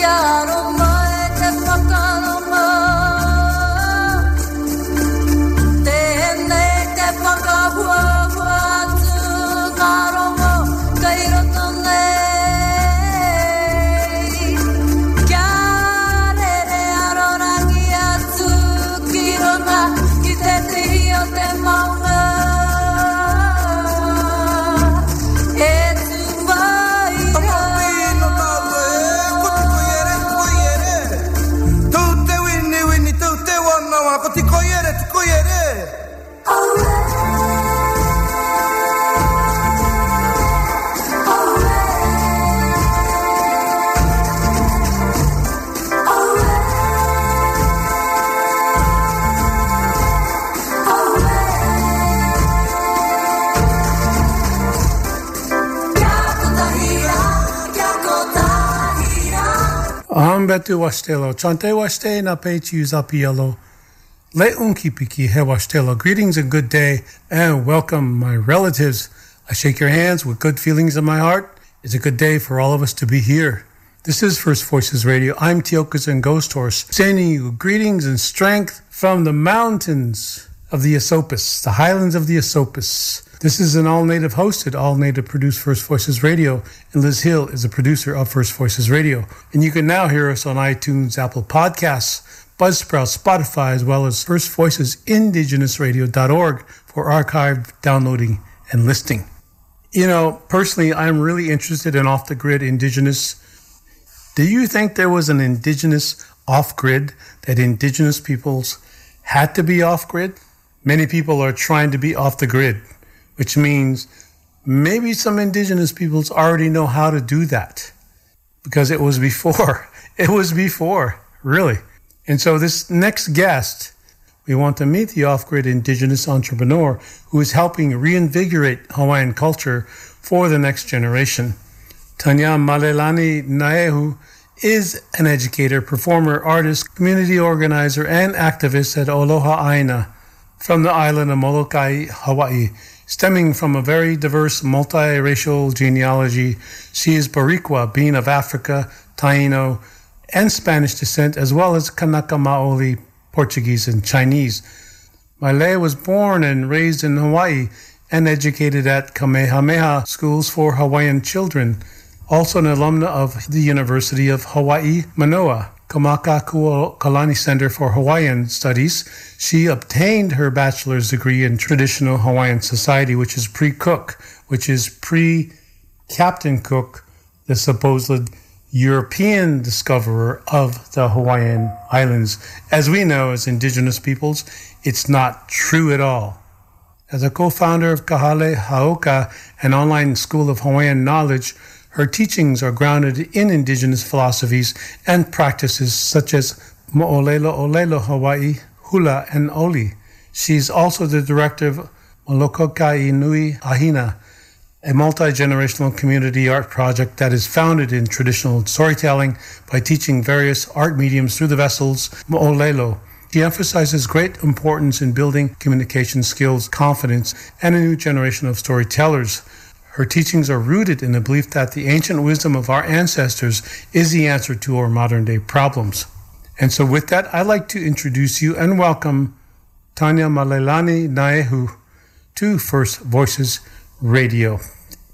Joshua. Betu wastelo, chante waste na. Le unkipiki he wastelo. Greetings and good day, and welcome, my relatives. I shake your hands with good feelings in my heart. It's a good day for all of us to be here. This is First Voices Radio. I'm Tiokasin Ghost Horse, sending you greetings and strength from the mountains of the Esopus, the highlands of the Esopus. This is an all native hosted, all native produced First Voices Radio, and Liz Hill is a producer of First Voices Radio. And you can now hear us on iTunes, Apple Podcasts, Buzzsprout, Spotify, as well as First Voices Indigenous Indigenousradio.org for archived downloading and listing. You know, personally, I'm really interested in off the grid indigenous. Do you think there was an indigenous off grid that indigenous peoples had to be off grid? Many people are trying to be off the grid which means maybe some indigenous peoples already know how to do that because it was before. It was before, really. And so, this next guest, we want to meet the off grid indigenous entrepreneur who is helping reinvigorate Hawaiian culture for the next generation. Tanya Malelani Naehu is an educator, performer, artist, community organizer, and activist at Aloha Aina from the island of Molokai, Hawaii. Stemming from a very diverse multiracial genealogy, she is Boricua, being of Africa, Taino, and Spanish descent, as well as Kanaka Maoli, Portuguese, and Chinese. Malea was born and raised in Hawaii and educated at Kamehameha Schools for Hawaiian Children, also an alumna of the University of Hawaii, Manoa. Kamakakuokalani Center for Hawaiian Studies, she obtained her bachelor's degree in traditional Hawaiian society, which is pre Cook, which is pre Captain Cook, the supposed European discoverer of the Hawaiian Islands. As we know, as indigenous peoples, it's not true at all. As a co founder of Kahale Hoaka, an online school of Hawaiian knowledge, her teachings are grounded in indigenous philosophies and practices such as Mo'olelo Olelo Hawaii, Hula, and Oli. She's also the director of Molokai Nui Ahina, a multi generational community art project that is founded in traditional storytelling by teaching various art mediums through the vessels Mo'olelo. She emphasizes great importance in building communication skills, confidence, and a new generation of storytellers. Her teachings are rooted in the belief that the ancient wisdom of our ancestors is the answer to our modern day problems. And so, with that, I'd like to introduce you and welcome Tanya Malelani Naehu to First Voices Radio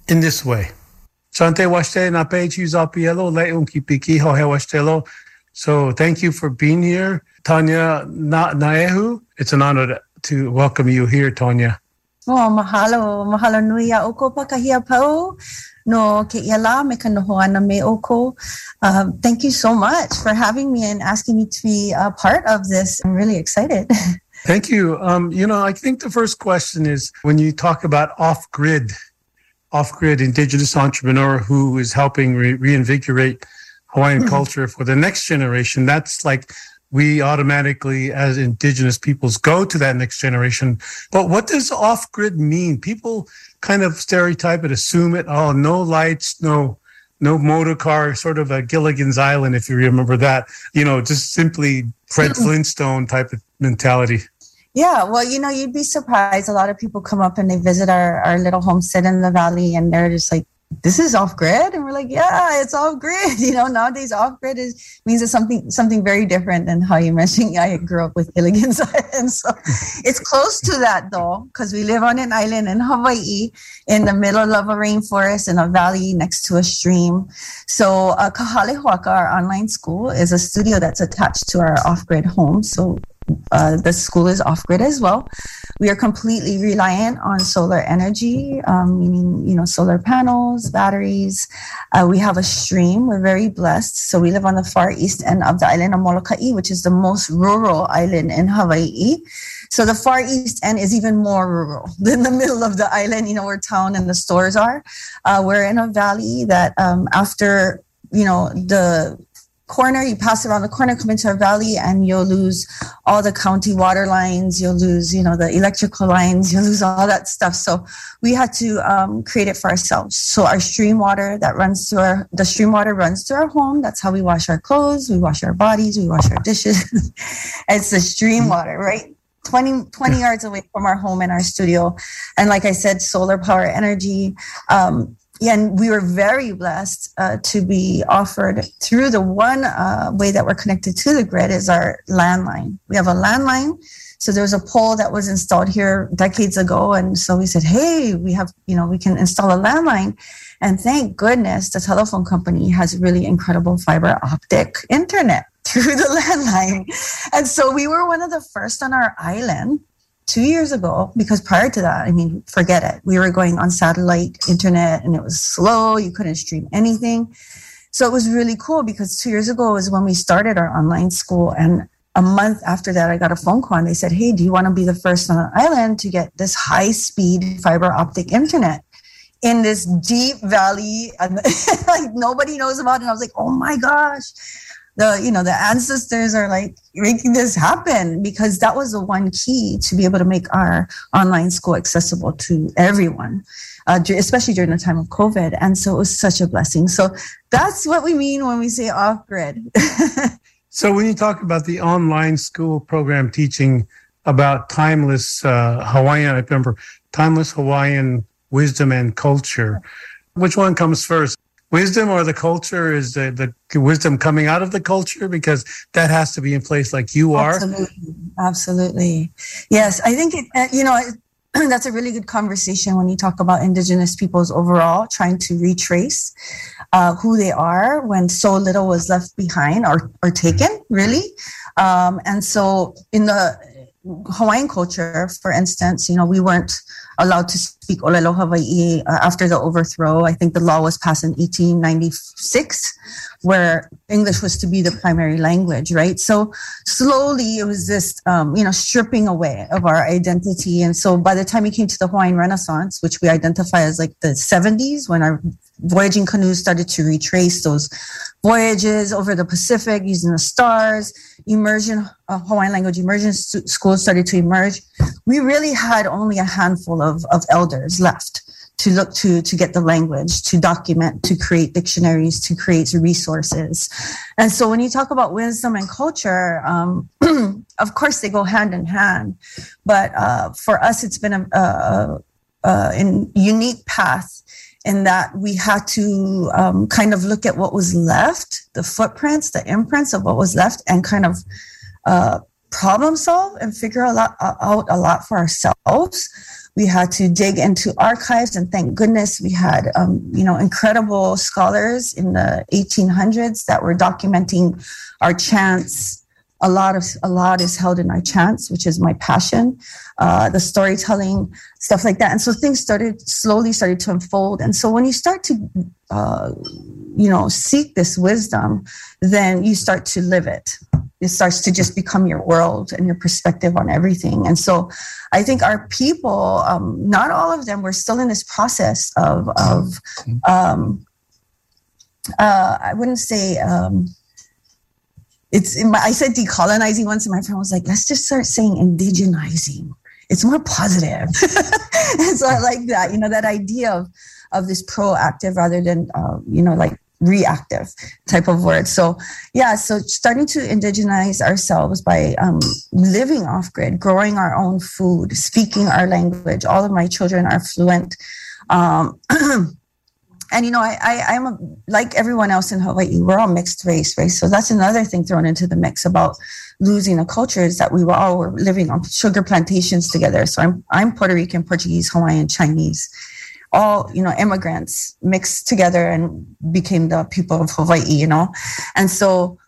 in this way. Na zapielo le. So, thank you for being here, Tanya Naehu. It's an honor to welcome you here, Tanya. Oh, mahalo, mahalo nui a oko pakahia pau no ke ia la me ka noho ana me oko. Um, thank you so much for having me and asking me to be a part of this. I'm really excited. Thank you. Um, you know, I think the first question is when you talk about off grid, off-grid indigenous entrepreneur who is helping re- reinvigorate Hawaiian mm-hmm. culture for the next generation. That's like we automatically, as indigenous peoples, go to that next generation. But what does off-grid mean? People kind of stereotype it, assume it. Oh, no lights, no no motor car, sort of a Gilligan's Island, if you remember that. You know, just simply Fred hmm. Flintstone type of mentality. Yeah, well, you know, you'd be surprised. A lot of people come up and they visit our, our little homestead in the valley and they're just like, this is off grid? And we're like yeah it's off grid. You know nowadays off grid is means it's something something very different than how you mentioned i grew up with Gilligan's Island so it's close to that though because we live on an island in hawaii in the middle of a rainforest in a valley next to a stream. So uh, kahale hoaka our online school is a studio that's attached to our off-grid home. So uh, the school is off grid as well. We are completely reliant on solar energy, um, meaning you know solar panels, batteries. Uh, we have a stream. We're very blessed. So we live on the far east end of the island of Molokai, which is the most rural island in Hawaii. So the far east end is even more rural than the middle of the island. You know where town and the stores are. Uh, we're in a valley that um, after you know the corner, you pass around the corner, come into our valley, and you'll lose all the county water lines. You'll lose, you know, the electrical lines. You'll lose all that stuff. So we had to um, create it for ourselves. So our stream water that runs to our, the stream water runs to our home. That's how we wash our clothes. We wash our bodies. We wash our dishes. it's the stream water, right? 20, 20 yards away from our home and our studio. And like I said, solar power energy. Um, and we were very blessed uh, to be offered through the one uh, way that we're connected to the grid is our landline. We have a landline. So there's a pole that was installed here decades ago. And so we said, hey, we have, you know, we can install a landline. And thank goodness the telephone company has really incredible fiber optic internet through the landline. And so we were one of the first on our island two years ago, because prior to that, I mean, forget it. We were going on satellite internet and it was slow. You couldn't stream anything. So it was really cool because two years ago was when we started our online school. And a month after that, I got a phone call and they said, Hey, do you want to be the first on the island to get this high speed fiber optic internet? in this deep valley and like nobody knows about it. And I was like, oh my gosh the you know the ancestors are like making this happen because that was the one key to be able to make our online school accessible to everyone uh, especially during the time of covid. And so it was such a blessing. So that's what we mean when we say off grid so when you talk about the online school program teaching about timeless uh, hawaiian i remember timeless hawaiian wisdom and culture which one comes first wisdom or the culture is the, the wisdom coming out of the culture because that has to be in place like you are. Absolutely. Absolutely. Yes i think it uh, you know that's a really good conversation when you talk about indigenous peoples overall trying to retrace uh, who they are when so little was left behind or, or taken really. Um, and so in the hawaiian culture for instance you know we weren't allowed to speak Olelo Hawaii uh, after the overthrow. I think the law was passed in 1896, where English was to be the primary language, right? So slowly it was this, um, you know, stripping away of our identity. And so by the time we came to the Hawaiian Renaissance, which we identify as like the 70s, when our voyaging canoes started to retrace those voyages over the Pacific using the stars, immersion, uh, Hawaiian language immersion schools started to emerge. We really had only a handful of, of elders left to look to to get the language to document to create dictionaries to create resources. And so when you talk about wisdom and culture um, of course they go hand in hand. But uh, for us it's been a, a, a, unique path in that we had to um, kind of look at what was left the footprints the imprints of what was left and kind of uh, problem solve and figure a lot, uh, out a lot for ourselves. We had to dig into archives and thank goodness we had um, you know incredible scholars in the 1800s that were documenting our chants a lot of a lot is held in our chants which is my passion uh, the storytelling stuff like that. And so things started slowly started to unfold. And so when you start to uh, you know seek this wisdom then you start to live it. It starts to just become your world and your perspective on everything. And so I think our people, um, not all of them, were still in this process of, of um, uh, I wouldn't say, um, it's my, I said decolonizing once, and my friend was like, let's just start saying indigenizing. It's more positive. and so I like that, you know, that idea of, of this proactive rather than, uh, you know, like reactive type of word. So, yeah, so starting to indigenize ourselves by um, living off grid, growing our own food, speaking our language. All of my children are fluent. Um, and you know, I, I I'm a, like everyone else in Hawaii. We're all mixed race, right? So that's another thing thrown into the mix about losing a culture is that we were all were living on sugar plantations together. So I'm I'm Puerto Rican, Portuguese, Hawaiian, Chinese all you know immigrants mixed together and became the people of hawaii you know and so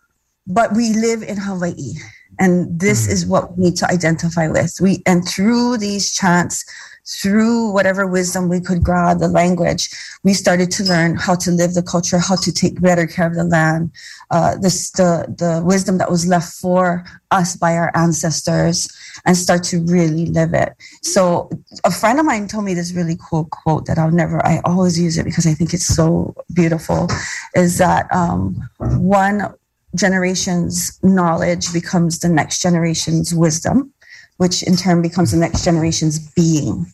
but we live in hawaii and this mm-hmm. is what we need to identify with we and through these chants through whatever wisdom we could grab the language we started to learn how to live the culture how to take better care of the land uh, this the the wisdom that was left for us by our ancestors and start to really live it. So a friend of mine told me this really cool quote that i'll never i always use it because i think it's so beautiful is that um, one generation's knowledge becomes the next generation's wisdom which in turn becomes the next generation's being.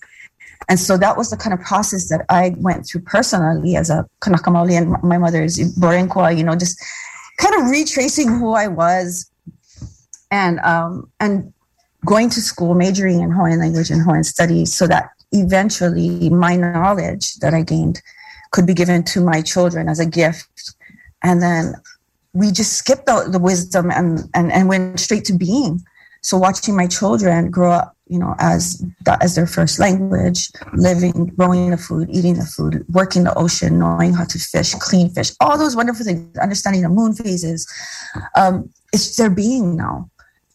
And so that was the kind of process that I went through personally as a Kanaka Maoli and my mother's Boricua, you know, just kind of retracing who I was and um, and going to school, majoring in Hawaiian language and Hawaiian studies so that eventually my knowledge that I gained could be given to my children as a gift. And then we just skipped out the wisdom and, and, and went straight to being so watching my children grow up, you know, as as their first language, living, growing the food, eating the food, working the ocean, knowing how to fish, clean fish, all those wonderful things, understanding the moon phases, um, it's their being now.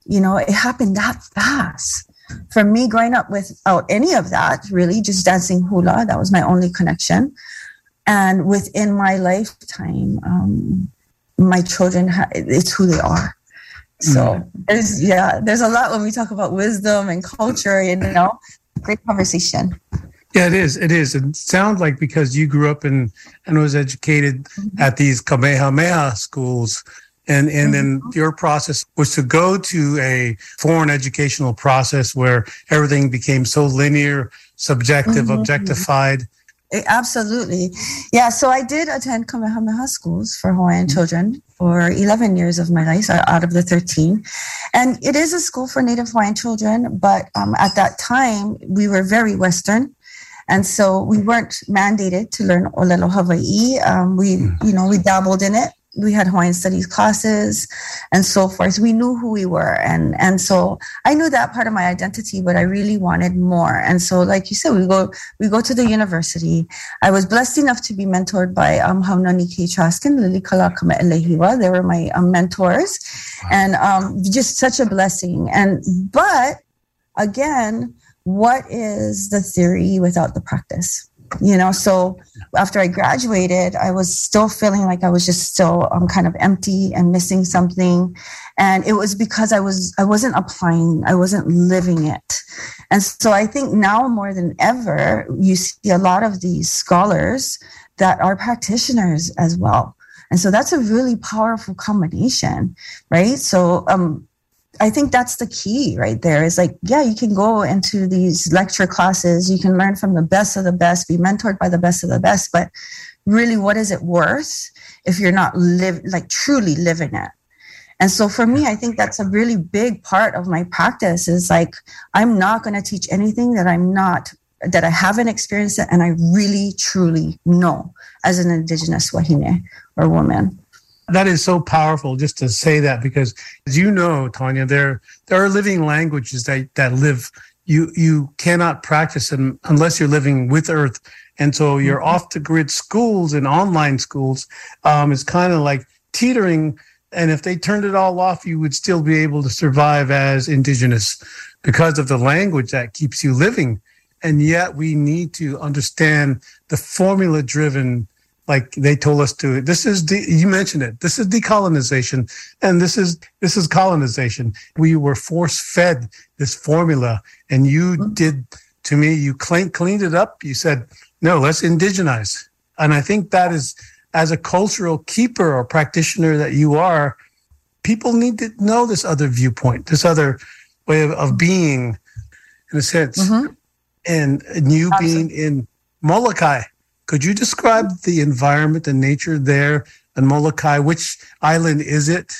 You know, it happened that fast. For me, growing up without any of that, really, just dancing hula, that was my only connection. And within my lifetime, um, my children, ha- it's who they are so mm. there's yeah, there's a lot when we talk about wisdom and culture. You know, great conversation. Yeah, it is. It is. It sounds like because you grew up in and was educated mm-hmm. at these Kamehameha schools, and and mm-hmm. then your process was to go to a foreign educational process where everything became so linear, subjective, mm-hmm. objectified. Absolutely. Yeah. So I did attend Kamehameha schools for Hawaiian mm-hmm. children for 11 years of my life out of the 13. And it is a school for Native Hawaiian children, but um, at that time we were very Western. And so we weren't mandated to learn Olelo Hawaii. Um, we, mm. you know, we dabbled in it we had Hawaiian studies classes and so forth. We knew who we were. And, and so I knew that part of my identity, but I really wanted more. And so, like you said, we go, we go to the university. I was blessed enough to be mentored by um, Haunani K. Traskin, Lilikala Kame'eleihiwa. They were my um, mentors and um, just such a blessing. And, but again, what is the theory without the practice? You know so after i graduated i was still feeling like i was just still um, kind of empty and missing something. And it was because i was i wasn't applying i wasn't living it. And so i think now more than ever you see a lot of these scholars that are practitioners as well. And so that's a really powerful combination right? So um, I think that's the key right there is like, yeah, you can go into these lecture classes, you can learn from the best of the best, be mentored by the best of the best, but really what is it worth if you're not live like truly living it? And so for me, I think that's a really big part of my practice is like, I'm not going to teach anything that I'm not, that I haven't experienced it and I really truly know as an Indigenous Wahine or woman that is so powerful just to say that because as you know tanya there there are living languages that that live you you cannot practice them unless you're living with earth. And so your mm-hmm. off the grid schools and online schools um, is kind of like teetering. And if they turned it all off you would still be able to survive as indigenous because of the language that keeps you living. And yet we need to understand the formula driven like they told us to this is de- you mentioned it this is decolonization and this is this is colonization we were force fed this formula and you mm-hmm. did to me you clean, cleaned it up you said no let's indigenize and i think that is as a cultural keeper or practitioner that you are people need to know this other viewpoint this other way of, of being in a sense mm-hmm. and, and you Absolutely. being in molokai could you describe the environment and nature there in Molokai? Which island is it?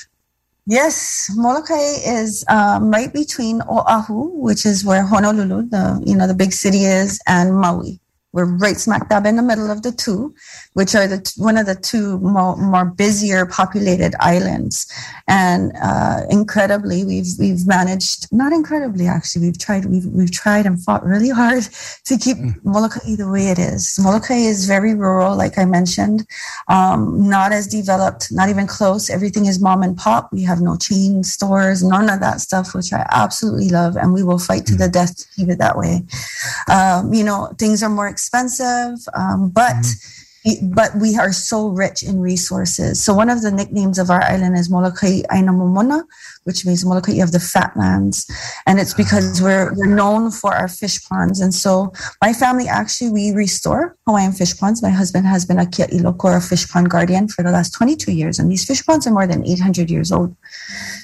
Yes, Molokai is um, right between Oahu, which is where Honolulu, the you know the big city is, and Maui. We're right smack dab in the middle of the two, which are the one of the two more, more busier populated islands. And uh, incredibly, we've we've managed not incredibly actually. We've tried we've we've tried and fought really hard to keep mm. Molokai the way it is. Molokai is very rural, like I mentioned, um, not as developed, not even close. Everything is mom and pop. We have no chain stores, none of that stuff, which I absolutely love, and we will fight to the mm. death to keep it that way. Um, you know, things are more expensive, um, but. Mm-hmm but we are so rich in resources. So one of the nicknames of our island is Molokai Aina Momona, which means Molokai of the fat lands. And it's because ah. we're, we're known for our fish ponds. And so my family actually, we restore Hawaiian fish ponds. My husband has been a Kia'iloko, a fish pond guardian for the last 22 years. And these fish ponds are more than 800 years old.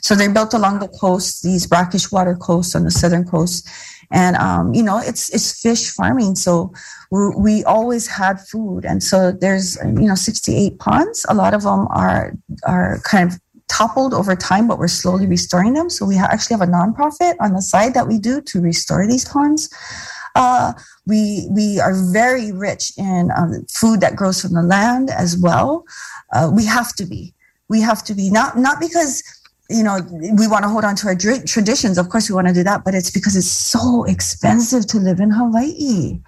So they're built along the coast, these brackish water coasts on the southern coast and um, you know it's it's fish farming. So we, always had food. And so there's you know 68 ponds. A lot of them are are kind of toppled over time but we're slowly restoring them. So we actually have a nonprofit on the side that we do to restore these ponds. Uh, we we are very rich in um, food that grows from the land as well. Uh, we have to be. We have to be. Not not because you know, we want to hold on to our traditions. Of course, we want to do that, but it's because it's so expensive to live in Hawaii,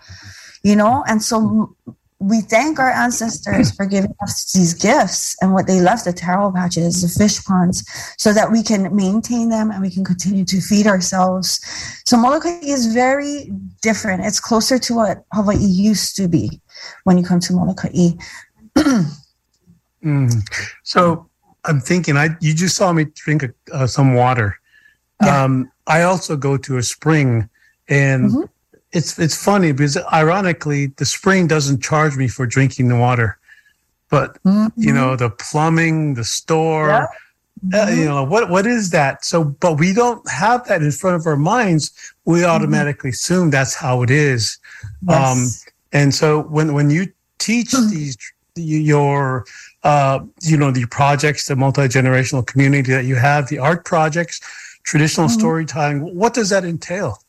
you know? And so we thank our ancestors for giving us these gifts and what they left the taro patches, the fish ponds, so that we can maintain them and we can continue to feed ourselves. So Molokai is very different. It's closer to what Hawaii used to be when you come to Molokai. mm. So I'm thinking. I you just saw me drink a, uh, some water. Yeah. Um, I also go to a spring, and mm-hmm. it's it's funny because ironically, the spring doesn't charge me for drinking the water, but mm-hmm. you know the plumbing, the store. Yeah. Uh, mm-hmm. you know what what is that so but we don't have that in front of our minds we mm-hmm. automatically assume that's how it is yes. um and so when when you teach mm-hmm. these your uh, you know, the projects, the multi-generational community that you have, the art projects, traditional mm-hmm. storytelling. What does that entail?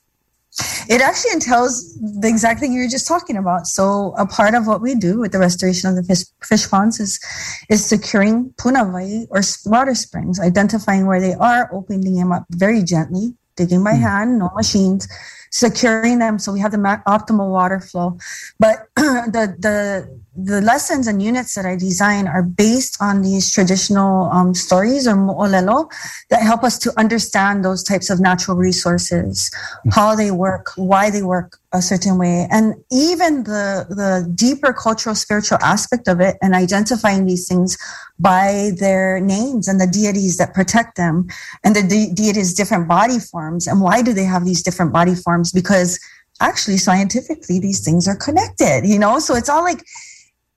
It actually entails the exact thing you were just talking about. So a part of what we do with the restoration of the fish, fish ponds is, is securing punawai or water springs, identifying where they are, opening them up very gently, digging by mm. hand, no machines, securing them so we have the optimal water flow. But the the the lessons and units that I design are based on these traditional um, stories or mo'olelo that help us to understand those types of natural resources, how they work, why they work a certain way, and even the the deeper cultural spiritual aspect of it, and identifying these things by their names and the deities that protect them, and the de- deities' different body forms, and why do they have these different body forms? Because actually, scientifically, these things are connected. You know, so it's all like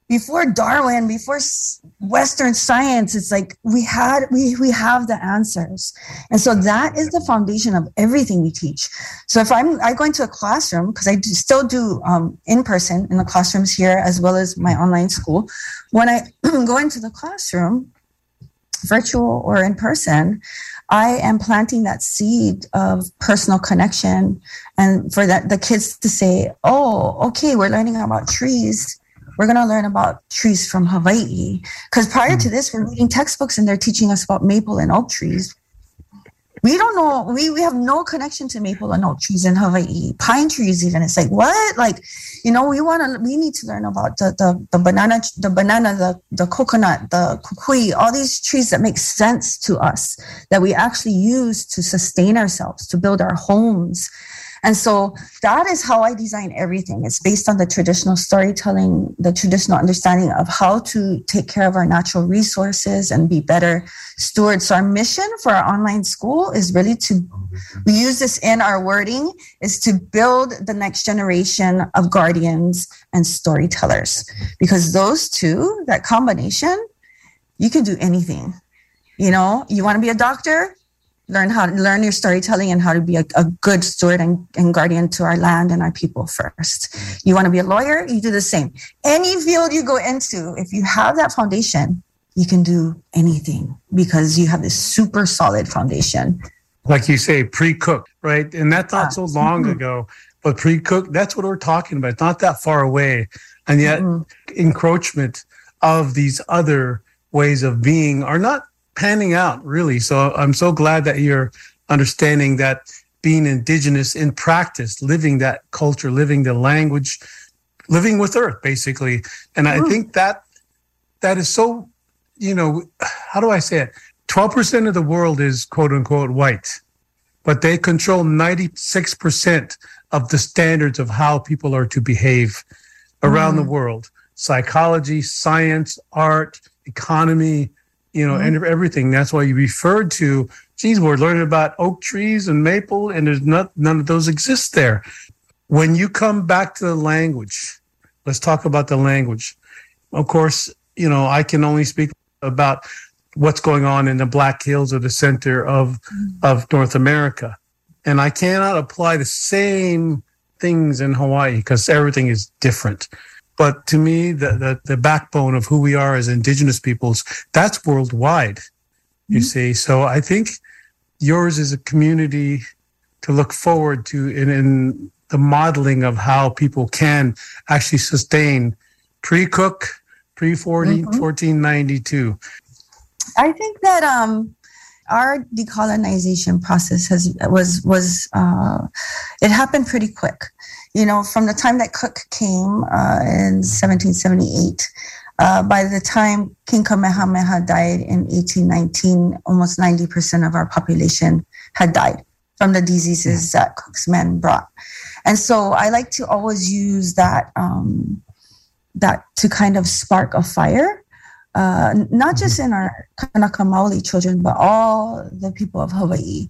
before Darwin, before Western science, it's like we had we we have the answers, and so that is the foundation of everything we teach. So if I'm I go into a classroom because I do, still do um, in person in the classrooms here as well as my online school. When I go into the classroom, virtual or in person, I am planting that seed of personal connection, and for that the kids to say, "Oh, okay, we're learning about trees." We're going to learn about trees from Hawaii. Because prior to hmm. this, we're reading textbooks and they're teaching us about maple and oak trees. We don't know. We, we have no connection to maple and oak trees in Hawaii. Pine trees, even. It's like what? Like, you know, we want to. We need to learn about the the, the banana, the banana, the the coconut, the kukui, all these trees that make sense to us that we actually use to sustain ourselves, to build our homes, And so that is how I design everything. It's based on the traditional storytelling, the traditional understanding of how to take care of our natural resources and be better stewards. So our mission for our online school is really to, we use this in our wording, is to build the next generation of guardians and storytellers. Because those two, that combination, you can do anything. You know, you want to be a doctor, learn how to learn your storytelling and how to be a, a good steward and, and, guardian to our land and our people first. You want to be a lawyer, you do the same. Any field you go into, if you have that foundation, you can do anything because you have this super solid foundation. Like you say, pre-Cook, right? And that's not yeah. so long mm-hmm. ago, but pre-Cook, that's what we're talking about. It's not that far away. And yet mm-hmm. encroachment of these other ways of being are not panning out really. So I'm so glad that you're understanding that being indigenous in practice, living that culture, living the language, living with earth basically. And I think that that is so, you know, how do I say it? 12% of the world is quote unquote white, but they control 96% of the standards of how people are to behave around mm. the world. Psychology, science, art, economy, you know, mm-hmm. and everything. That's why you referred to, geez, we're learning about oak trees and maple, and there's not, none of those exist there. When you come back to the language, let's talk about the language. Of course, you know, I can only speak about what's going on in the Black Hills or the center of, mm-hmm. of North America. And I cannot apply the same things in Hawaii because everything is different. But to me, the, the, the backbone of who we are as indigenous peoples, that's worldwide, you mm-hmm. see. So I think yours is a community to look forward to in, in the modeling of how people can actually sustain pre-cook, pre-40, mm-hmm. 1492. I think that um, our decolonization process has was was uh, it happened pretty quick you know, from the time that Cook came uh, in 1778, uh, by the time King Kamehameha died in 1819, almost 90% of our population had died from the diseases that Cook's men brought. And so I like to always use that um, that to kind of spark a fire uh, not just in our Kanaka Maoli children, but all the people of Hawaii,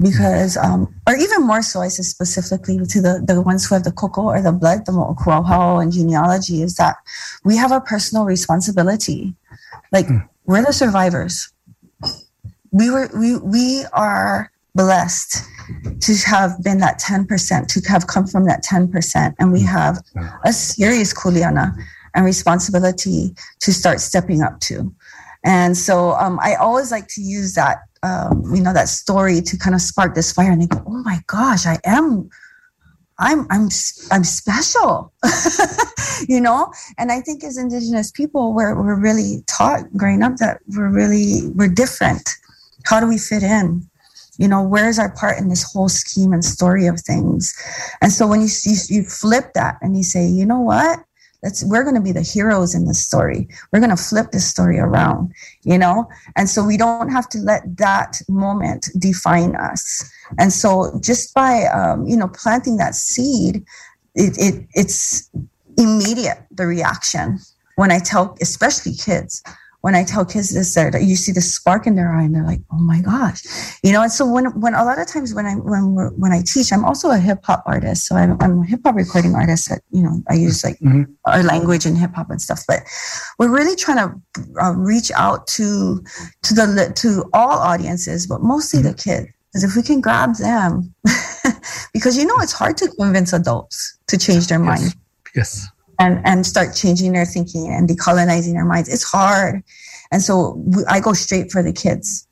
because, um, or even more so, I say specifically to the, the ones who have the koko or the blood, the mo'okuauhau and genealogy, is that we have a personal responsibility. Like, mm. we're the survivors. We were, we, we are blessed to have been that 10%, to have come from that 10%. And we have a serious kuleana and responsibility to start stepping up to. And so um, I always like to use that, um, you know, that story to kind of spark this fire and they go, oh my gosh, I am, I'm, I'm, I'm special, you know? And I think as indigenous people, we're, we're really taught growing up that we're really, we're different. How do we fit in? You know, where's our part in this whole scheme and story of things? And so when you, you, you flip that and you say, you know what? That's we're going to be the heroes in this story. We're going to flip this story around you know? And so we don't have to let that moment define us. And so just by um, you know planting that seed it, it it's immediate the reaction. When i tell especially kids when I tell kids this, that you see the spark in their eye, and they're like, "Oh my gosh," you know. And so when when a lot of times when I when when I teach, I'm also a hip hop artist, so I'm, I'm a hip hop recording artist. That you know, I use like mm-hmm. our language and hip hop and stuff. But we're really trying to uh, reach out to to the to all audiences, but mostly mm-hmm. the kids. Because if we can grab them, because you know it's hard to convince adults to change their yes. mind. Yes and, and start changing their thinking and decolonizing their minds. It's hard. And so I go straight for the kids.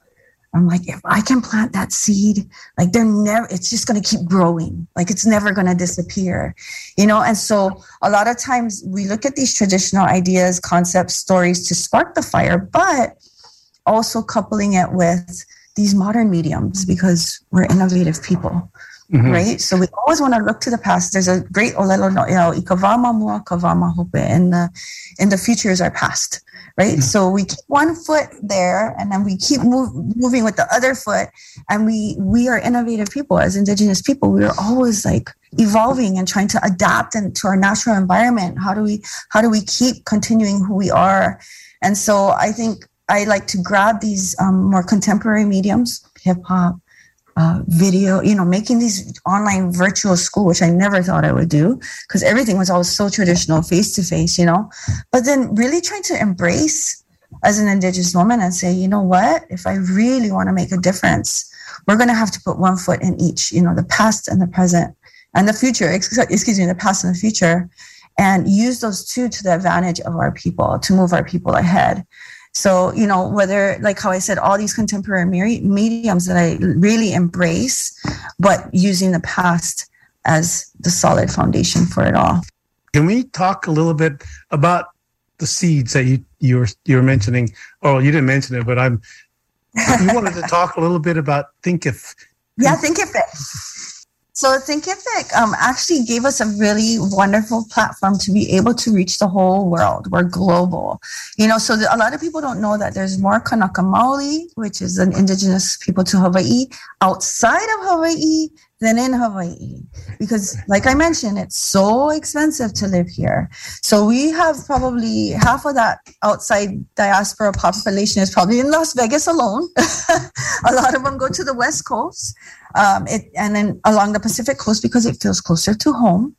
I'm like, if I can plant that seed, like they're never, it's just going to keep growing. Like it's never going to disappear, you know? And so a lot of times we look at these traditional ideas, concepts, stories to spark the fire, but also coupling it with these modern mediums because we're innovative people Mm-hmm. Right, so we always want to look to the past. There's a great olelo no ikavama mua kavama hope, and the in the future is our past right? Mm-hmm. So we keep one foot there, and then we keep move, moving with the other foot, and we we are innovative people as Indigenous people. We are always like evolving and trying to adapt into our natural environment. How do we how do we keep continuing who we are? And so I think I like to grab these um, more contemporary mediums, hip hop, uh, video, you know, making these online virtual school, which I never thought I would do because everything was always so traditional, face to face, you know. But then really trying to embrace as an Indigenous woman and say, you know what, if I really want to make a difference, we're going to have to put one foot in each, you know, the past and the present and the future, excuse me, the past and the future, and use those two to the advantage of our people to move our people ahead. So, you know, whether, like how I said, all these contemporary mediums that I really embrace, but using the past as the solid foundation for it all. Can we talk a little bit about the seeds that you you were you were mentioning? Oh, you didn't mention it, but I'm. You wanted to talk a little bit about Thinkific. Yeah, Thinkific. So Thinkific um, actually gave us a really wonderful platform to be able to reach the whole world. We're global, you know. So the, a lot of people don't know that there's more Kanaka Maoli, which is an indigenous people to Hawaii, outside of Hawaii than in Hawaii, because like I mentioned, it's so expensive to live here. So we have probably half of that outside diaspora population is probably in Las Vegas alone. a lot of them go to the West Coast um, it, and then along the Pacific coast because it feels closer to home.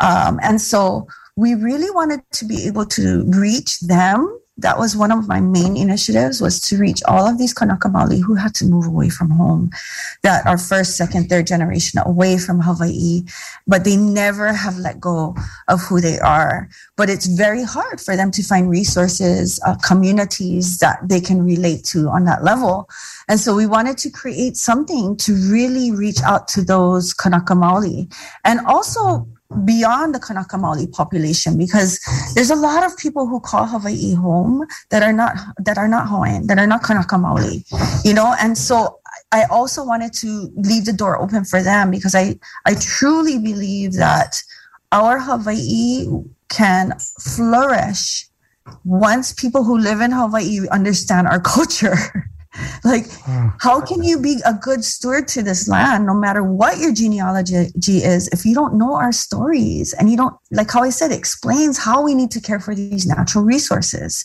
Um, and so we really wanted to be able to reach them that was one of my main initiatives was to reach all of these Kanaka Maoli who had to move away from home, that are first, second, third generation away from Hawaii, but they never have let go of who they are. But it's very hard for them to find resources, uh, communities that they can relate to on that level. And so we wanted to create something to really reach out to those Kanaka Maoli and also beyond the Kanaka Maoli population because there's a lot of people who call Hawaii home that are not that are not Hawaiian, that are not Kanaka Maoli, you know, and so I also wanted to leave the door open for them because I I truly believe that our Hawaii can flourish once people who live in Hawaii understand our culture. like how can you be a good steward to this land no matter what your genealogy is if you don't know our stories and you don't like how i said explains how we need to care for these natural resources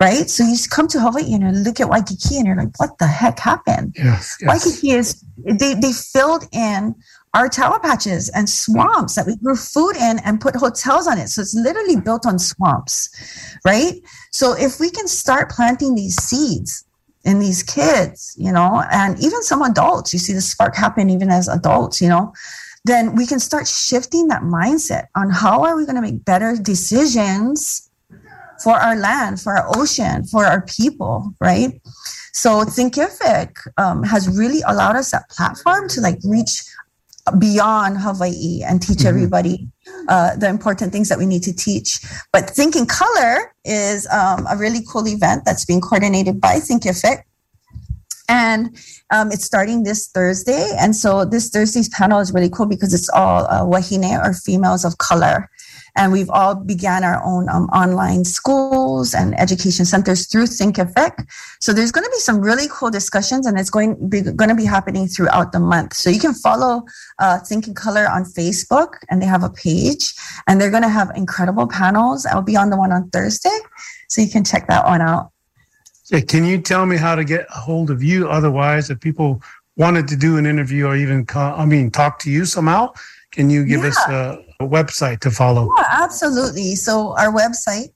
right so you come to hawaii and you look at waikiki and you're like what the heck happened yes, yes. waikiki is they, they filled in our taro patches and swamps that we grew food in and put hotels on it. So it's literally built on swamps, right? So if we can start planting these seeds in these kids, you know, and even some adults, you see the spark happen even as adults, you know, then we can start shifting that mindset on how are we going to make better decisions for our land, for our ocean, for our people, right? So Thinkific um, has really allowed us that platform to like reach beyond Hawaii and teach mm-hmm. everybody uh, the important things that we need to teach. But Think in Color is um, a really cool event that's being coordinated by Thinkific. And um, it's starting this Thursday. And so this Thursday's panel is really cool because it's all uh, wahine or females of color and we've all began our own um, online schools and education centers through Thinkific. So there's going to be some really cool discussions, and it's going be, going to be happening throughout the month. So you can follow uh, Think in Color on Facebook, and they have a page, and they're going to have incredible panels. I'll be on the one on Thursday, so you can check that one out. Yeah, can you tell me how to get a hold of you? Otherwise, if people wanted to do an interview or even, call, I mean, talk to you somehow, can you give yeah. us a, a, website to follow? Yeah, absolutely. So our website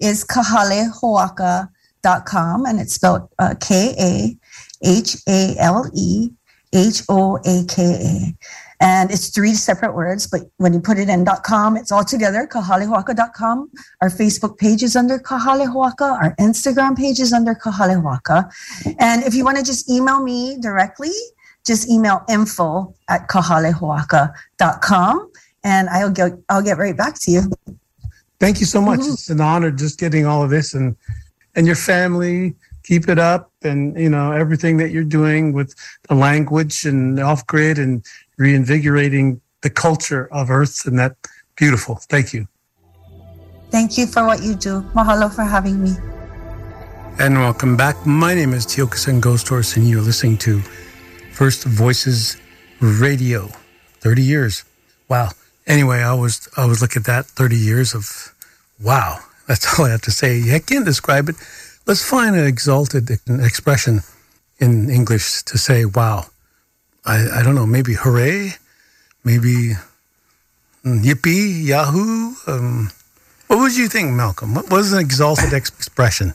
is kahalehoaka.com and it's spelled uh, K A H A L E H O A K A. And it's three separate words, but when you put it in .com, it's all together, kahalehoaka.com. Our Facebook page is under Kahalehoaka. Our Instagram page is under Kahalehoaka. And if you want to just email me directly, just email info at kahalehoaka.com and I'll get, I'll get right back to you. Thank you so much. Mm-hmm. It's an honor just getting all of this and, and your family. Keep it up and you know everything that you're doing with the language and off grid and reinvigorating the culture of earth and that beautiful. Thank you. Thank you for what you do. Mahalo for having me. And welcome back. My name is tiokasin ghost horse and you're listening to first voices radio. 30 years. Wow anyway i was i was looking at that 30 years of wow that's all i have to say i can't describe it Let's find an exalted expression in English to say, wow. I, I don't know, maybe hooray, maybe mm, yippee, yahoo. Um, what would you think, Malcolm? What was an exalted expression?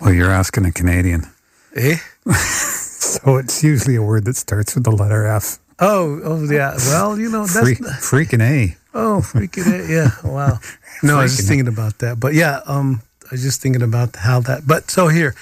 Well, you're asking a Canadian. Eh? so it's usually a word that starts with the letter F. Oh, oh yeah. Well, you know, that's Freak, freaking A. Oh, freaking A. Yeah. Wow. No, I was just thinking about that. But yeah, um, I was just thinking about how that. But so here.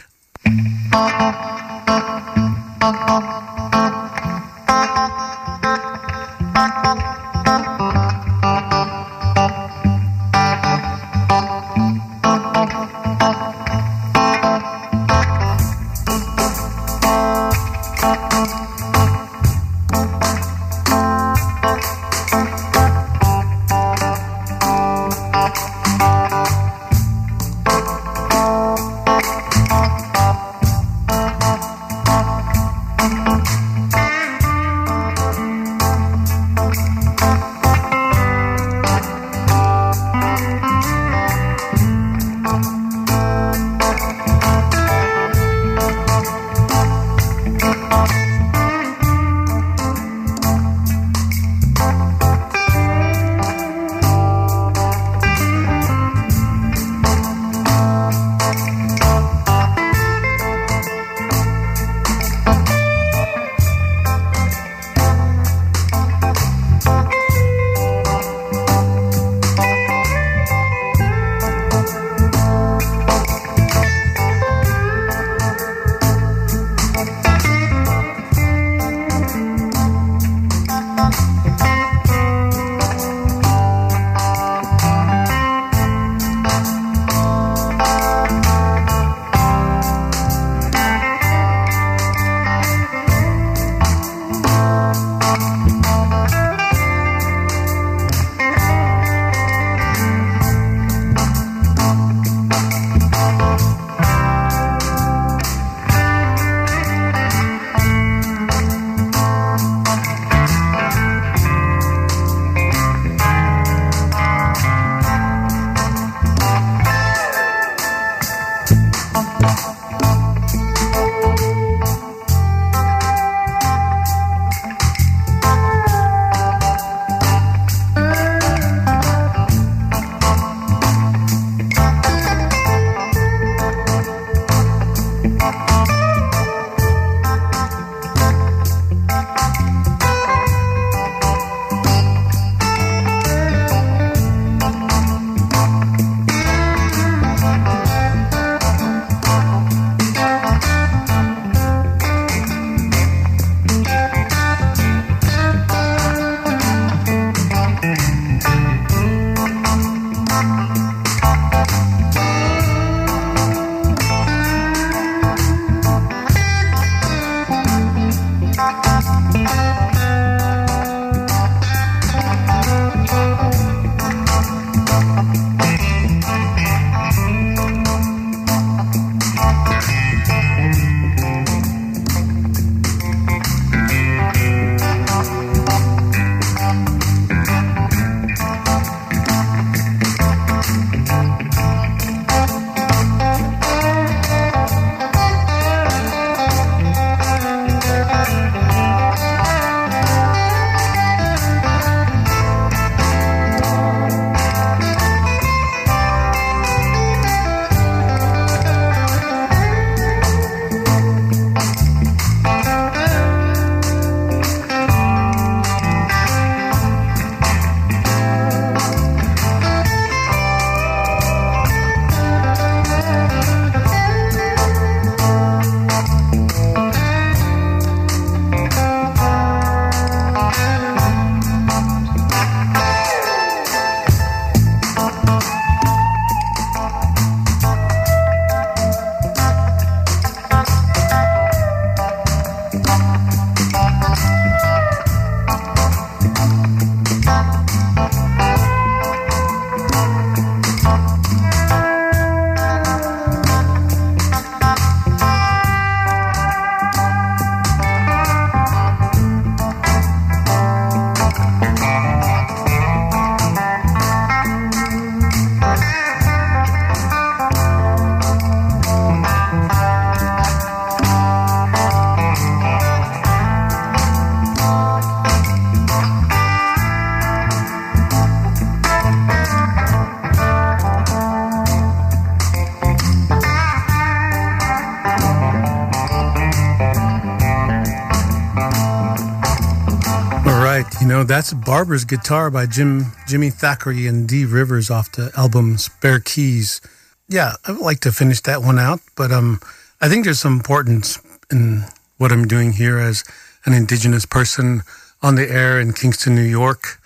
You know, that's Barber's Guitar by Jim Jimmy Thackery and the Drivers off the album Spare Keys. Yeah, I would like to finish that one out, but um, I think there's some importance in what I'm doing here as an indigenous person on the air in Kingston, New York,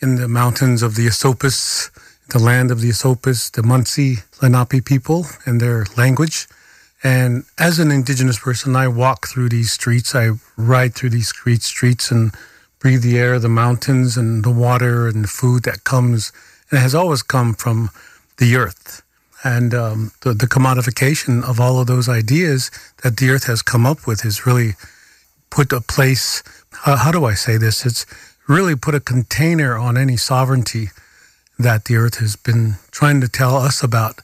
in the mountains of the Esopus, the land of the Esopus, the Munsee Lenape people and their language. And as an indigenous person, I walk through these streets, I ride through these streets and breathe the air, the mountains, and the water, and the food that comes, and has always come from the earth. And um, the, the commodification of all of those ideas that the earth has come up with is really put a place, uh, how do I say this? It's really put a container on any sovereignty that the earth has been trying to tell us about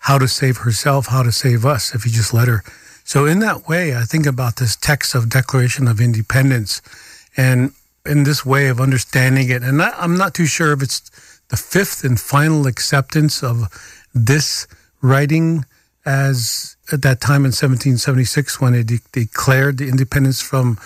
how to save herself, how to save us, if you just let her. So, in that way, I think about this text of Declaration of Independence. And in this way of understanding it. And I'm not too sure if it's the fifth and final acceptance of this writing as at that time in 1776 when it de- declared the independence from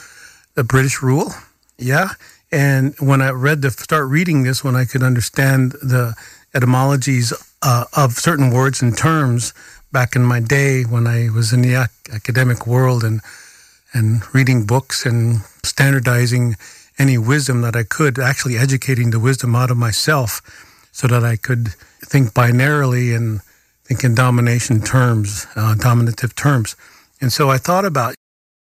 the British rule. Yeah. And when I read the start reading this, when I could understand the etymologies uh, of certain words and terms back in my day when I was in the ac- academic world and and reading books and standardizing any wisdom that I could, actually educating the wisdom out of myself so that I could think binarily and think in domination terms, uh, dominative terms. And so I thought about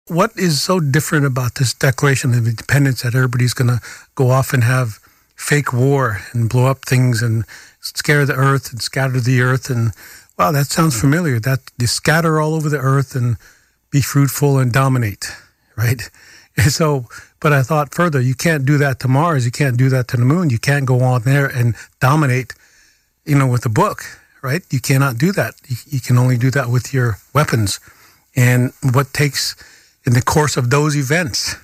what is so different about this Declaration of Independence that everybody's going to go off and have fake war and blow up things and scare the earth and scatter the earth. And wow, that sounds familiar. That they scatter all over the earth and be fruitful and dominate, right? And so but I thought further, you can't do that to Mars. You can't do that to the moon. You can't go on there and dominate, you know, with a book, right? You cannot do that. You, you can only do that with your weapons. And what takes in the course of those events.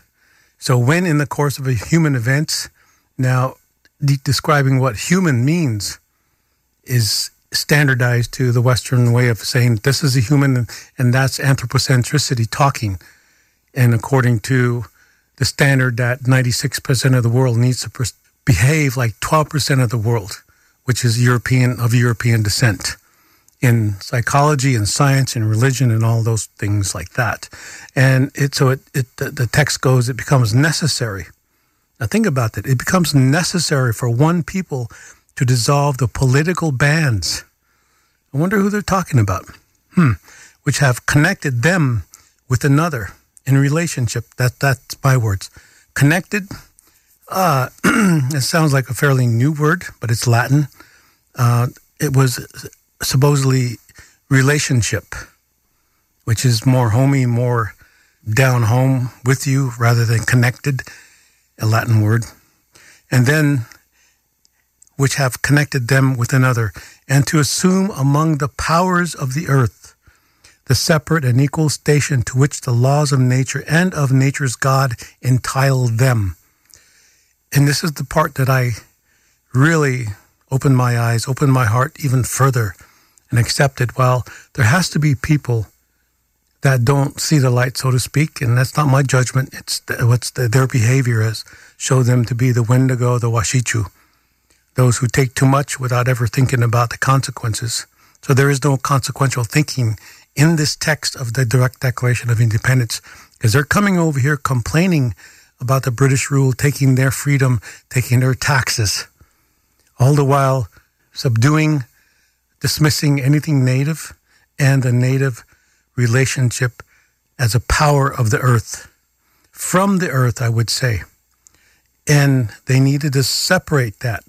So when in the course of a human event, now de- describing what human means is standardized to the Western way of saying this is a human and that's anthropocentricity talking. And according to the standard that 96% of the world needs to per- behave like 12% of the world, which is European of European descent in psychology and science and religion and all those things like that. And it, so it, it the, the text goes, it becomes necessary. Now think about that. It becomes necessary for one people to dissolve the political bands. I wonder who they're talking about. Hmm. Which have connected them with another in relationship. That that's my words. Connected. Uh, it sounds like a fairly new word, but it's Latin. Uh, it was supposedly relationship, which is more homey, more down home with you rather than connected, a Latin word. And then, which have connected them with another, and to assume among the powers of the earth the separate and equal station to which the laws of nature and of nature's God entitle them. And this is the part that I really opened my eyes, opened my heart even further and accepted. Well, there has to be people that don't see the light, so to speak, and that's not my judgment. It's the, what's the, their behavior has showed them to be the Wendigo, the Washichu, those who take too much without ever thinking about the consequences. So there is no consequential thinking in this text of the direct Declaration of Independence because they're coming over here complaining about the British rule taking their freedom, taking their taxes, all the while subduing, dismissing anything native and the native relationship as a power of the earth, from the earth, I would say. And they needed to separate that.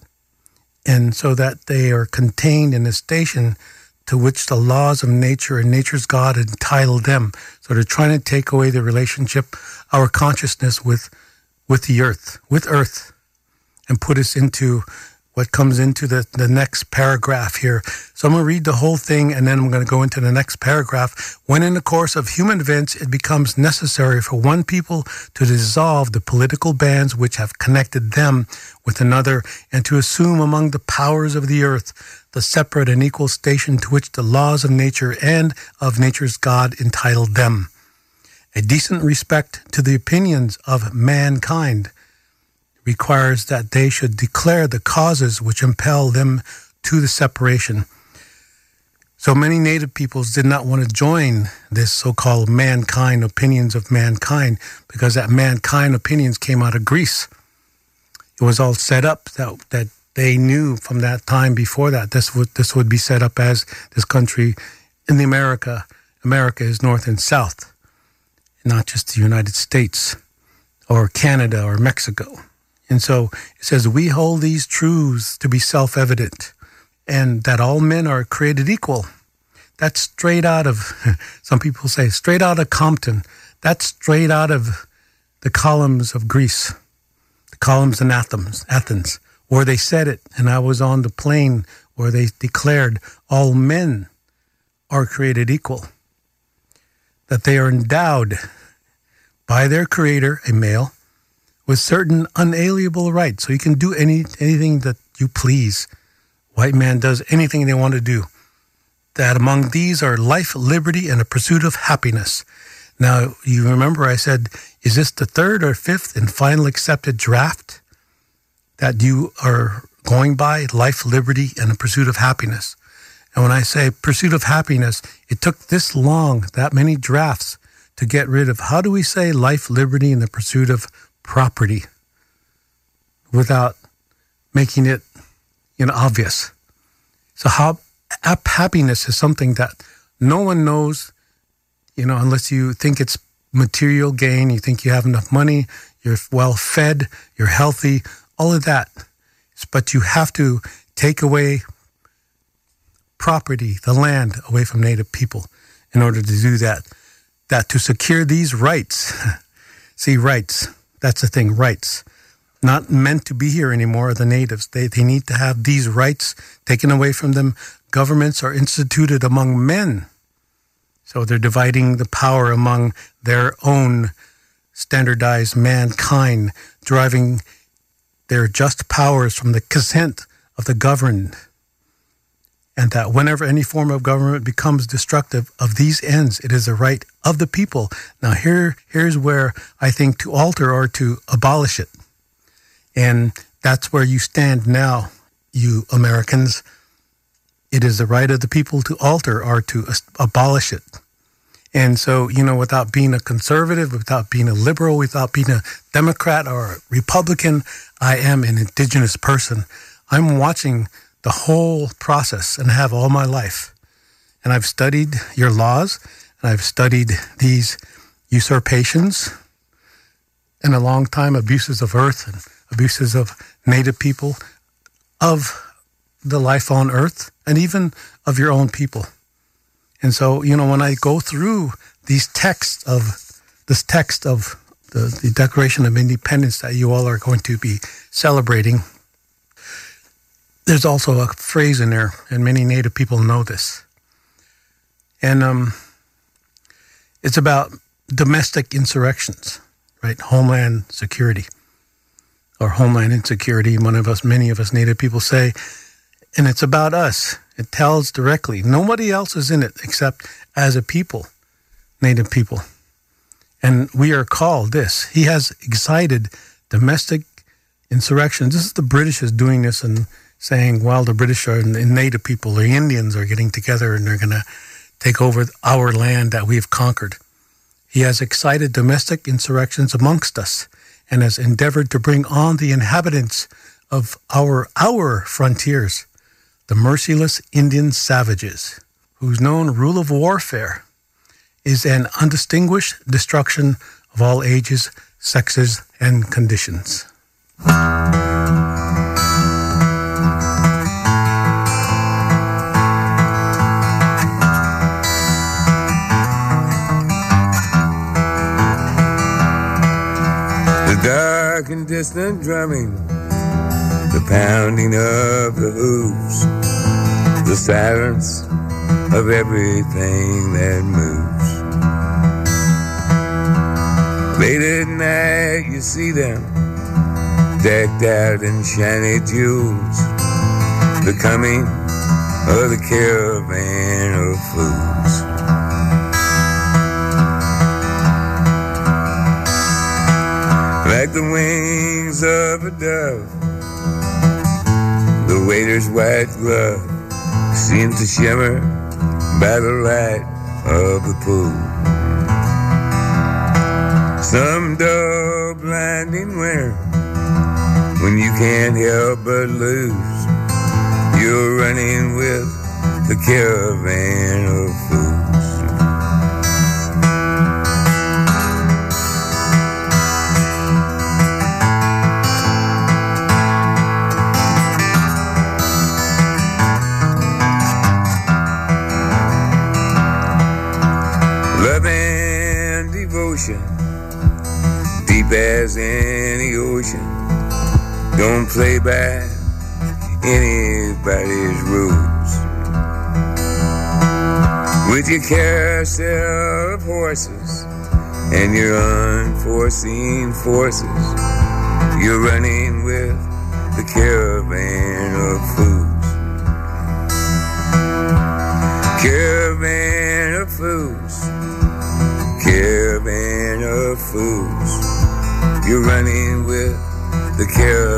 And so that they are contained in a station to which the laws of nature and nature's God entitle them. So they're trying to take away the relationship, our consciousness with, with the earth, with earth, and put us into what comes into the, the next paragraph here. So I'm going to read the whole thing and then I'm going to go into the next paragraph. When in the course of human events, it becomes necessary for one people to dissolve the political bands which have connected them with another and to assume among the powers of the earth the separate and equal station to which the laws of nature and of nature's God entitled them. A decent respect to the opinions of mankind requires that they should declare the causes which impel them to the separation. So many native peoples did not want to join this so called mankind opinions of mankind because that mankind opinions came out of Greece. It was all set up that, that they knew from that time before that this would, this would be set up as this country in the America. America is North and South, not just the United States or Canada or Mexico. And so it says, We hold these truths to be self evident and that all men are created equal. That's straight out of, some people say, straight out of Compton. That's straight out of the columns of Greece, the columns in Athens, Athens, where they said it. And I was on the plane where they declared all men are created equal, that they are endowed by their creator, a male, with certain unalienable rights. So you can do any, anything that you please. White man does anything they want to do. That among these are life, liberty, and a pursuit of happiness. Now, you remember I said, is this the third or fifth and final accepted draft that you are going by? Life, liberty, and a pursuit of happiness. And when I say pursuit of happiness, it took this long, that many drafts to get rid of. How do we say life, liberty, and the pursuit of property without making it you know obvious. So how happiness is something that no one knows, you know, unless you think it's material gain, you think you have enough money, you're well fed, you're healthy, all of that. But you have to take away property, the land, away from Native people in order to do that. That to secure these rights, see, rights, that's the thing, rights. Not meant to be here anymore, the natives. They, they need to have these rights taken away from them. Governments are instituted among men. So they're dividing the power among their own standardized mankind, driving their just powers from the consent of the governed. And that whenever any form of government becomes destructive of these ends, it is the right of the people. Now, here, here's where I think to alter or to abolish it. And that's where you stand now, you Americans. It is the right of the people to alter or to abolish it. And so, you know, without being a conservative, without being a liberal, without being a Democrat or a Republican, I am an indigenous person. I'm watching the whole process and have all my life. And I've studied your laws and I've studied these usurpations and a long time abuses of earth and abuses of native people, of the life on earth, and even of your own people. And so, you know, when I go through these texts of this text of the, the Declaration of Independence that you all are going to be celebrating, there's also a phrase in there, and many Native people know this. And um, it's about domestic insurrections, right? Homeland security or homeland insecurity. One of us, many of us Native people say, and it's about us. It tells directly. Nobody else is in it except as a people, Native people. And we are called this. He has excited domestic insurrections. This is the British is doing this and saying, well, the British are and Native people, the Indians are getting together and they're going to take over our land that we've conquered. He has excited domestic insurrections amongst us and has endeavored to bring on the inhabitants of our our frontiers, the merciless Indian savages, whose known rule of warfare is an undistinguished destruction of all ages, sexes, and conditions. And distant drumming, the pounding of the hooves, the silence of everything that moves. Late at night, you see them decked out in shiny jewels, the coming of the caravan like the wings of a dove. The waiter's white glove seemed to shimmer by the light of the pool. Some dull blinding wear when you can't help but lose, you're running with the caravan of Don't play by anybody's rules. With your carousel of horses and your unforeseen forces, you're running with the caravan of fools. Caravan of fools. Caravan of fools. You're running with the caravan.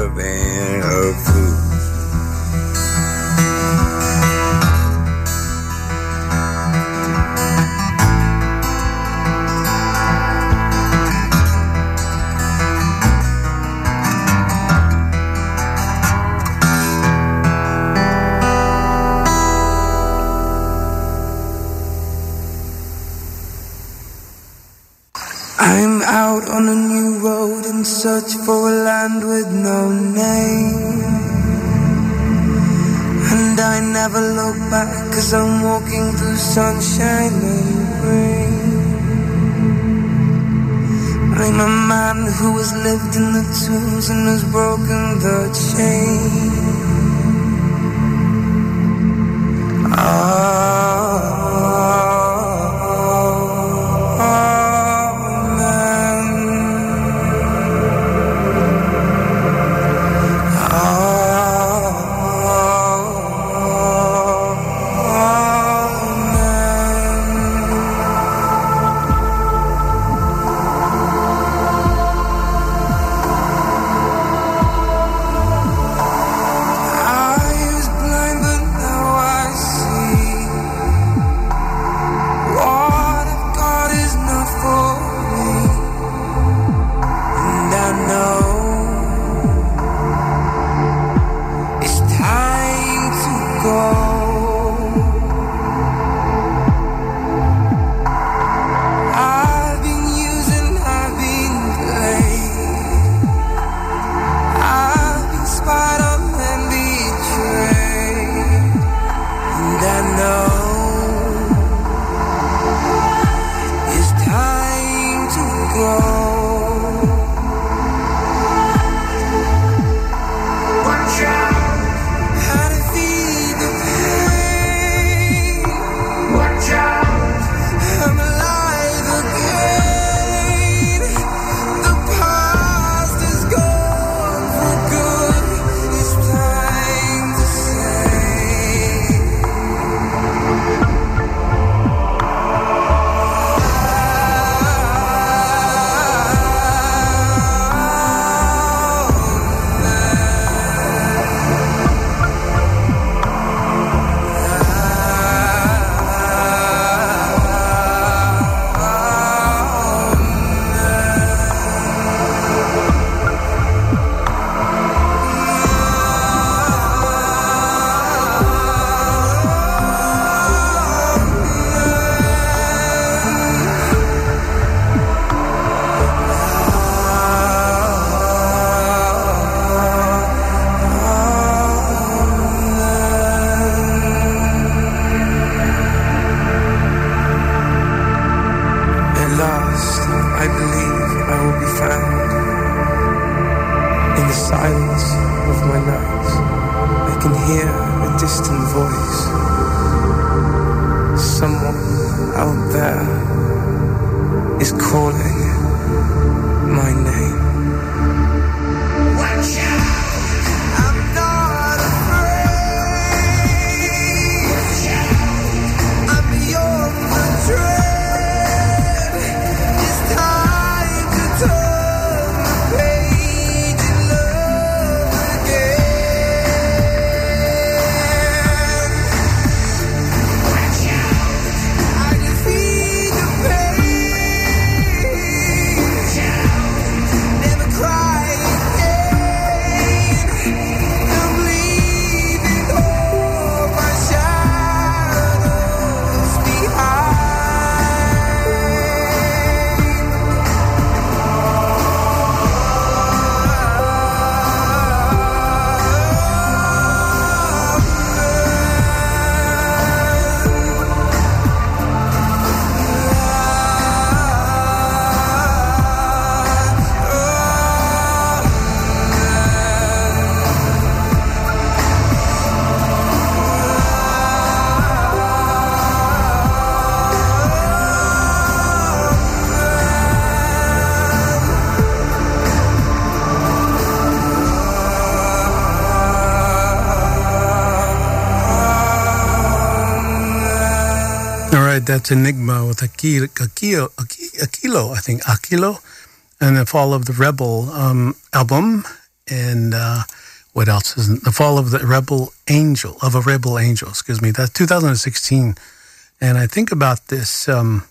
That's Enigma with Aquilo, Aquilo I think, Aquilo, and the Fall of the Rebel um, album. And uh, what else is the Fall of the Rebel Angel, of a Rebel Angel, excuse me. That's 2016. And I think about this, um,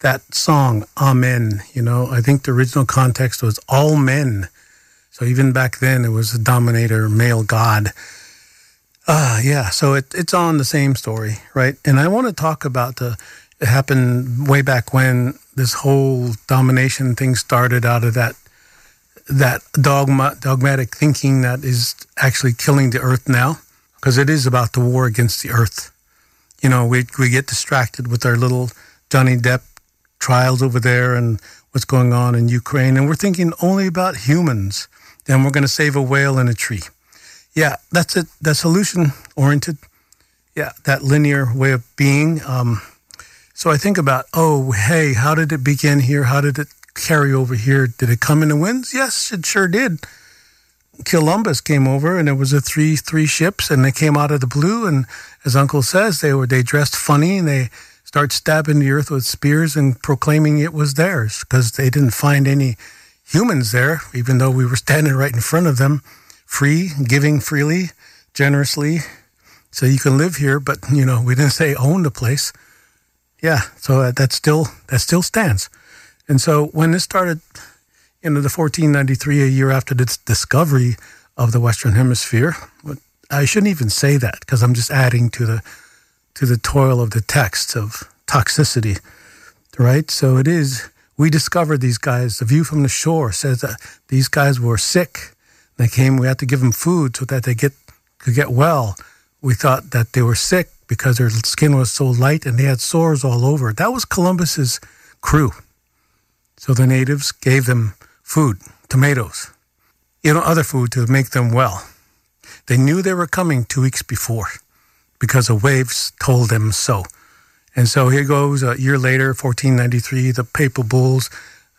that song, Amen, you know, I think the original context was all men. So even back then, it was a dominator, male god. Uh, yeah, so it, it's on the same story, right? And I want to talk about the, it happened way back when this whole domination thing started out of that that dogma, dogmatic thinking that is actually killing the earth now, because it is about the war against the earth. You know, we we get distracted with our little Johnny Depp trials over there and what's going on in Ukraine, and we're thinking only about humans. Then we're going to save a whale in a tree. Yeah, that's it. That solution oriented. Yeah, that linear way of being. Um, so I think about, oh, hey, how did it begin here? How did it carry over here? Did it come in the winds? Yes, it sure did. Columbus came over, and it was a three three ships, and they came out of the blue. And as Uncle says, they were they dressed funny, and they start stabbing the earth with spears and proclaiming it was theirs because they didn't find any humans there, even though we were standing right in front of them, free, giving freely, generously, so you can live here. But you know, we didn't say own the place. Yeah, so that still that still stands. And so when this started, you know, the 1493, a year after the discovery of the Western Hemisphere, I shouldn't even say that because I'm just adding to the to the toil of the text of toxicity, right? So it is. We discovered these guys. The view from the shore says that these guys were sick. They came. We had to give them food so that they get could get well. We thought that they were sick because their skin was so light and they had sores all over. That was Columbus's crew. So the natives gave them food, tomatoes, you know, other food to make them well. They knew they were coming two weeks before because the waves told them so. And so here goes a year later, 1493, the papal bulls,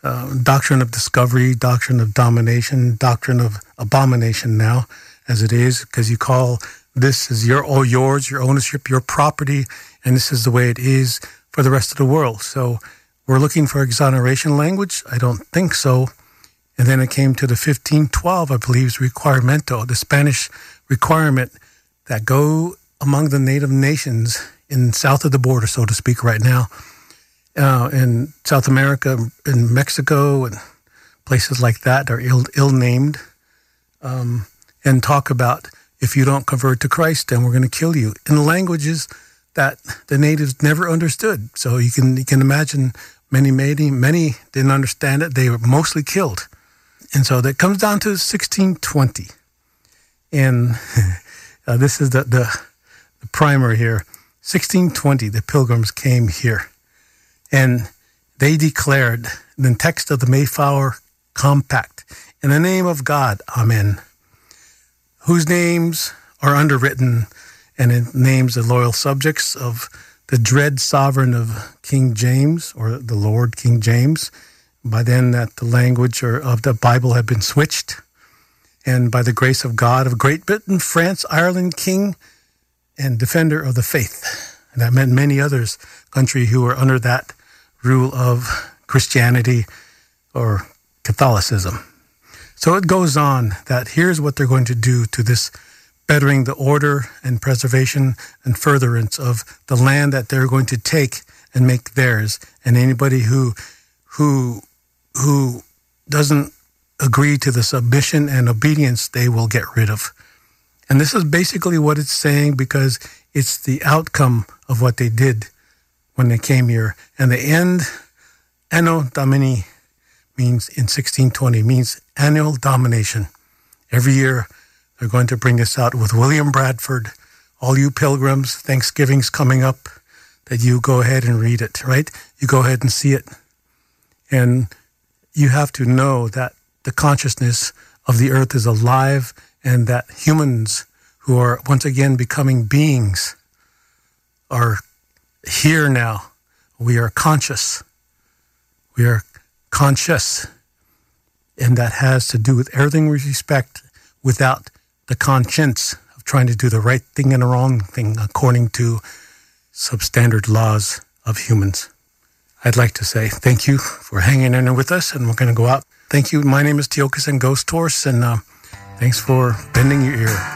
uh, doctrine of discovery, doctrine of domination, doctrine of abomination now, as it is, because you call this is your all yours, your ownership, your property, and this is the way it is for the rest of the world. So we're looking for exoneration language. I don't think so. And then it came to the 1512, I believe, is requerimiento, the Spanish requirement that go among the native nations in south of the border, so to speak, right now, uh, in South America, in Mexico, and places like that are ill, ill named, um, and talk about if you don't convert to Christ, then we're going to kill you in languages that the natives never understood. So you can you can imagine Many, many, many didn't understand it. They were mostly killed. And so that comes down to 1620. And uh, this is the, the, the primer here. 1620, the pilgrims came here. And they declared the text of the Mayflower Compact in the name of God, Amen, whose names are underwritten and it names the loyal subjects of the dread sovereign of King James or the Lord King James. By then, that the language or of the Bible had been switched, and by the grace of God of Great Britain, France, Ireland, King, and defender of the faith. And that meant many others country who were under that rule of Christianity or Catholicism. So it goes on that here's what they're going to do to this bettering the order and preservation and furtherance of the land that they're going to take and make theirs. And anybody who who who doesn't agree to the submission and obedience, they will get rid of. And this is basically what it's saying because it's the outcome of what they did when they came here. And the end, Anno Domini means in 1620 means annual domination. Every year they're going to bring us out with William Bradford. All you pilgrims, Thanksgiving's coming up, that you go ahead and read it, right? You go ahead and see it. And you have to know that the consciousness of the earth is alive and that humans who are once again becoming beings are here now. We are conscious. We are conscious. And that has to do with everything we respect without the conscience of trying to do the right thing and the wrong thing according to substandard laws of humans. I'd like to say thank you for hanging in with us, and we're going to go out. Thank you. My name is Tiokasin Ghost Horse, and uh, thanks for bending your ear.